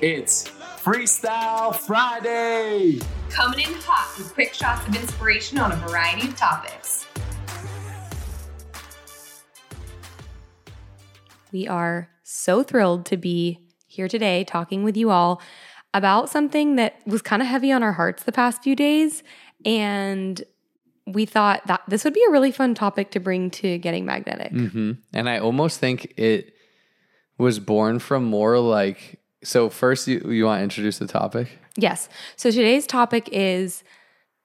It's Freestyle Friday! Coming in hot with quick shots of inspiration on a variety of topics. We are so thrilled to be here today talking with you all about something that was kind of heavy on our hearts the past few days. And we thought that this would be a really fun topic to bring to getting magnetic. hmm And I almost think it was born from more like. So first, you you want to introduce the topic? Yes. So today's topic is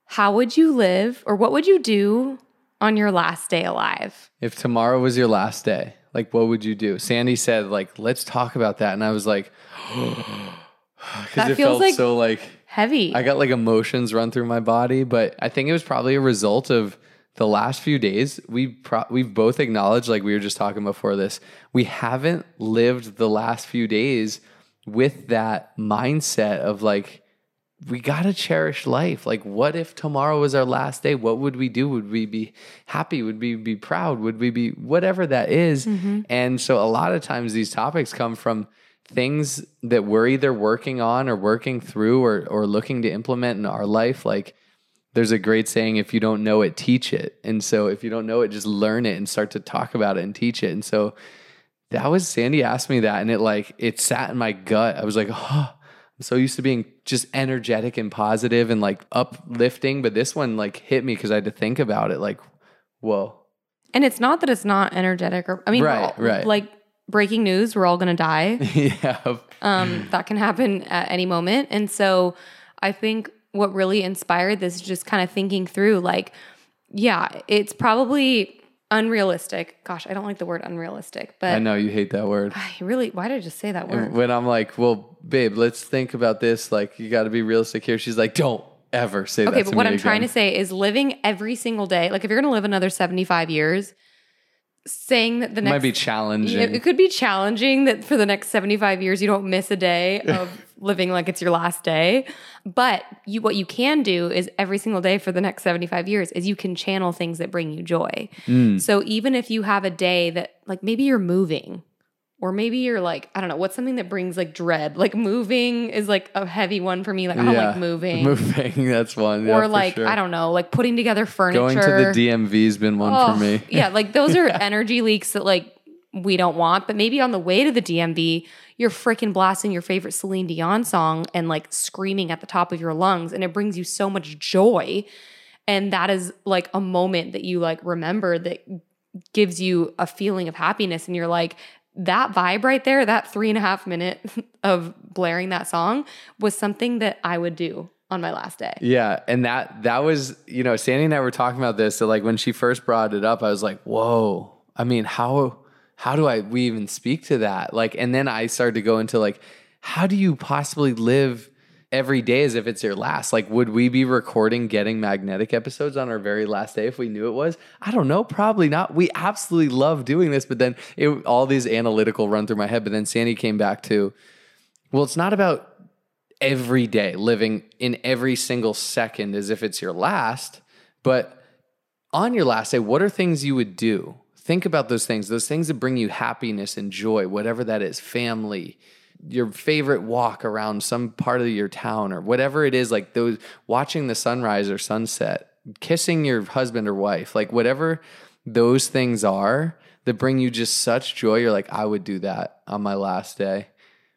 how would you live or what would you do on your last day alive? If tomorrow was your last day, like what would you do? Sandy said, like, let's talk about that, and I was like, because it feels felt like- so like Heavy. I got like emotions run through my body, but I think it was probably a result of the last few days. We pro- we've both acknowledged, like we were just talking before this, we haven't lived the last few days with that mindset of like we got to cherish life. Like, what if tomorrow was our last day? What would we do? Would we be happy? Would we be proud? Would we be whatever that is? Mm-hmm. And so, a lot of times, these topics come from things that we're either working on or working through or, or looking to implement in our life. Like, there's a great saying if you don't know it, teach it. And so, if you don't know it, just learn it and start to talk about it and teach it. And so, that was Sandy asked me that, and it like it sat in my gut. I was like, oh, I'm so used to being just energetic and positive and like uplifting, but this one like hit me because I had to think about it. Like, whoa, and it's not that it's not energetic or I mean Right, all- right. like breaking news, we're all gonna die. yeah, um, that can happen at any moment. And so I think what really inspired this is just kind of thinking through like, yeah, it's probably unrealistic. Gosh, I don't like the word unrealistic, but I know you hate that word. I really, why did I just say that word? When I'm like, well, babe, let's think about this. Like, you got to be realistic here. She's like, don't ever say that. Okay, but what I'm trying to say is living every single day, like if you're going to live another 75 years, saying that the It next might be challenging. Yeah, it could be challenging that for the next 75 years you don't miss a day of living like it's your last day. But you what you can do is every single day for the next 75 years is you can channel things that bring you joy. Mm. So even if you have a day that like maybe you're moving or maybe you're like I don't know, what's something that brings like dread? Like moving is like a heavy one for me. Like I don't like moving. Moving, that's one. Yeah, or like sure. I don't know, like putting together furniture. Going to the DMV's been one Oh, for me. yeah, like those are energy leaks that like we don't want. But maybe on the way to the DMV, you're freaking blasting your favorite Celine Dion song and like screaming at the top of your lungs, and it brings you so much joy. And that is like a moment that you like remember that gives you a feeling of happiness, and you're like. That vibe right there, that three and a half minute of blaring that song was something that I would do on my last day. Yeah, and that that was you know Sandy and I were talking about this. So like when she first brought it up, I was like, "Whoa!" I mean, how how do I we even speak to that? Like, and then I started to go into like, how do you possibly live every day as if it's your last? Like, would we be recording getting magnetic episodes on our very last day if we knew it was? I don't know, probably not. We absolutely love doing this, but then it, all these analytical run through my head. But then Sandy came back to, well, it's not about every day, living in every single second as if it's your last. But on your last day, what are things you would do? Think about those things, those things that bring you happiness and joy, whatever that is family, your favorite walk around some part of your town, or whatever it is, like those watching the sunrise or sunset, kissing your husband or wife, like whatever those things are that bring you just such joy. You're like, I would do that on my last day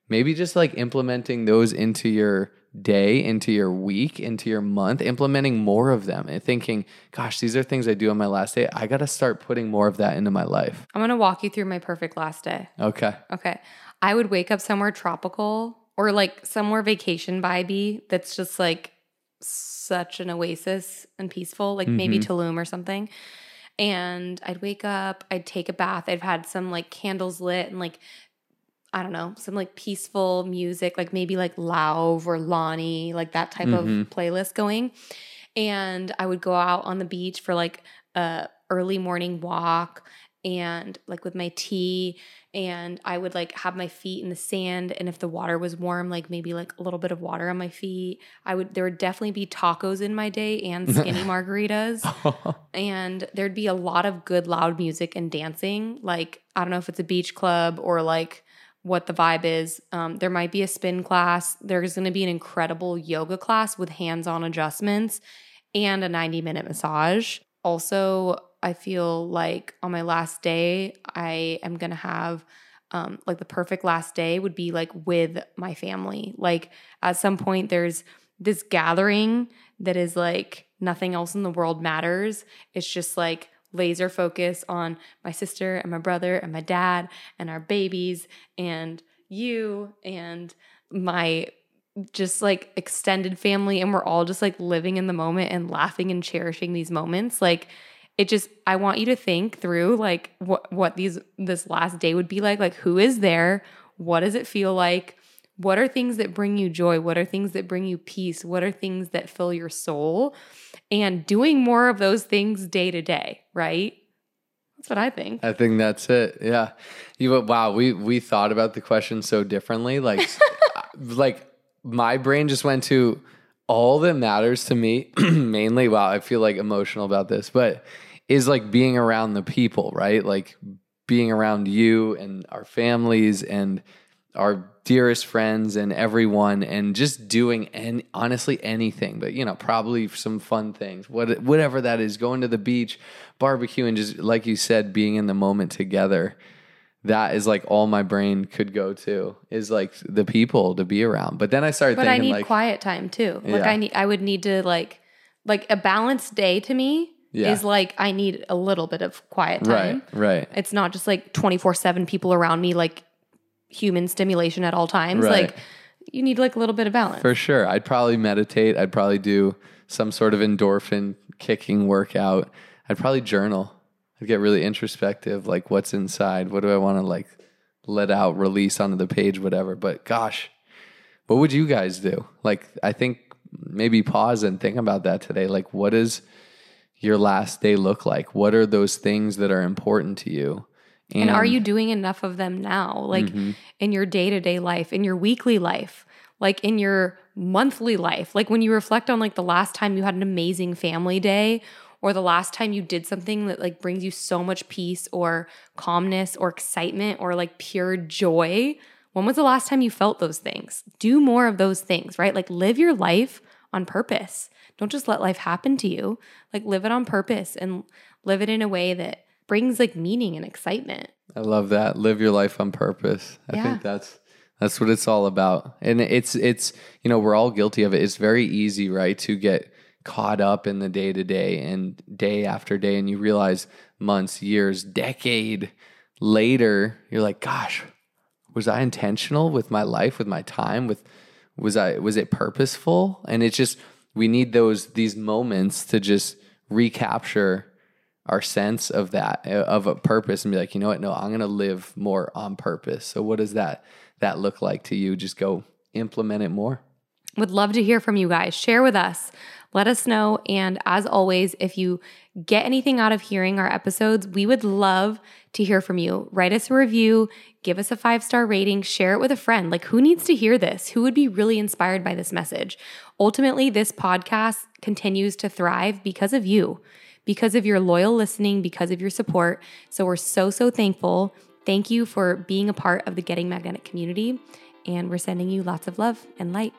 maybe just like implementing those into your day, into your week, into your month, implementing more of them and thinking, gosh, these are things I do on my last day. I got to start putting more of that into my life. I'm gonna walk you through my perfect last day. Okay. Okay. I would wake up somewhere tropical or like somewhere vacation vibey that's just like such an oasis and peaceful, like maybe mm-hmm. Tulum or something. And I'd wake up, I'd take a bath, I'd had some like candles lit and like I don't know, some like peaceful music, like maybe like Lauv or Lonnie, like that type Mhm. of playlist going. And I would go out on the beach for like a early morning walk and like with my tea. And I would like have my feet in the sand. And if the water was warm like maybe like a little bit of water on my feet. I would there would definitely be tacos in my day and skinny margaritas. And there'd be a lot of good loud music and dancing. Like I don't know if it's a beach club or like what the vibe is. Um, there might be a spin class. There's going to be an incredible yoga class with hands on adjustments and a 90 minute massage. Also, I feel like on my last day, I am going to have um, like the perfect last day would be like with my family. Like at some point, there's this gathering that is like nothing else in the world matters. It's just like laser focus on my sister and my brother and my dad and our babies and you and my just like extended family. And we're all just like living in the moment and laughing and cherishing these moments. Like it just i want you to think through like what what these this last day would be like. Like who is there? What does it feel like what are things that bring you joy what are things that bring you peace what are things that fill your soul and doing more of those things day to day right that's what i think I think that's it. Yeah. You wow, we we thought about the question so differently. Like uh, like my brain just went to all that matters to me mainly wow, I feel like emotional about this, but is like being around the people, right? Like being around you and our families and our dearest friends and everyone and just doing and honestly anything but you know probably some fun things what whatever that is going to the beach barbecue and just like you said being in the moment together. That is like all my brain could go to is like the people to be around. But then i started but i need like quiet time too. Like Yeah. i need i would need to like like a balanced day to me Yeah. is like i need a little bit of quiet time. right. Right it's not just like 24-7 people around me like human stimulation at all times Right. like you need like a little bit of balance For sure. I'd probably meditate. I'd probably do some sort of endorphin kicking workout. I'd probably journal. I'd get really introspective, like what's inside? What do I want to like let out, release onto the page, whatever. But gosh, what would you guys do? Like, I think maybe pause and think about that today. Like, what does your last day look like? What are those things that are important to you? And are you doing enough of them now? Like Mm-hmm. in your day to day life, in your weekly life, like in your monthly life? Like when you reflect on like the last time you had an amazing family day or the last time you did something that like brings you so much peace or calmness or excitement or like pure joy. When was the last time you felt those things? Do more of those things, right? Like live your life on purpose. Don't just let life happen to you. Like live it on purpose and live it in a way that brings like meaning and excitement. I love that. Live your life on purpose. I Yeah. think that's that's what it's all about. And it's it's you know, we're all guilty of it. It's very easy, right, to get caught up in the day to day and day after day and you realize months, years, decade later, you're like, gosh, was I intentional with my life, with my time, with was I was it purposeful? And it's just we need those these moments to just recapture our sense of that uh, of a purpose and be like, you know what? No, I'm going to live more on purpose. So what does that that look like to you? Just go implement it more. Would love to hear from you guys. Share with us. Let us know. And as always, if you get anything out of hearing our episodes, we would love to hear from you. Write us a review, give us a five star rating, share it with a friend. Like, who needs to hear this? Who would be really inspired by this message? Ultimately, this podcast continues to thrive because of you, because of your loyal listening, because of your support. So, we're so, so thankful. Thank you for being a part of the Getting Magnetic community. And we're sending you lots of love and light.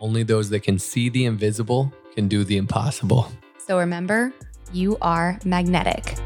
Only those that can see the invisible can do the impossible. So remember, you are magnetic.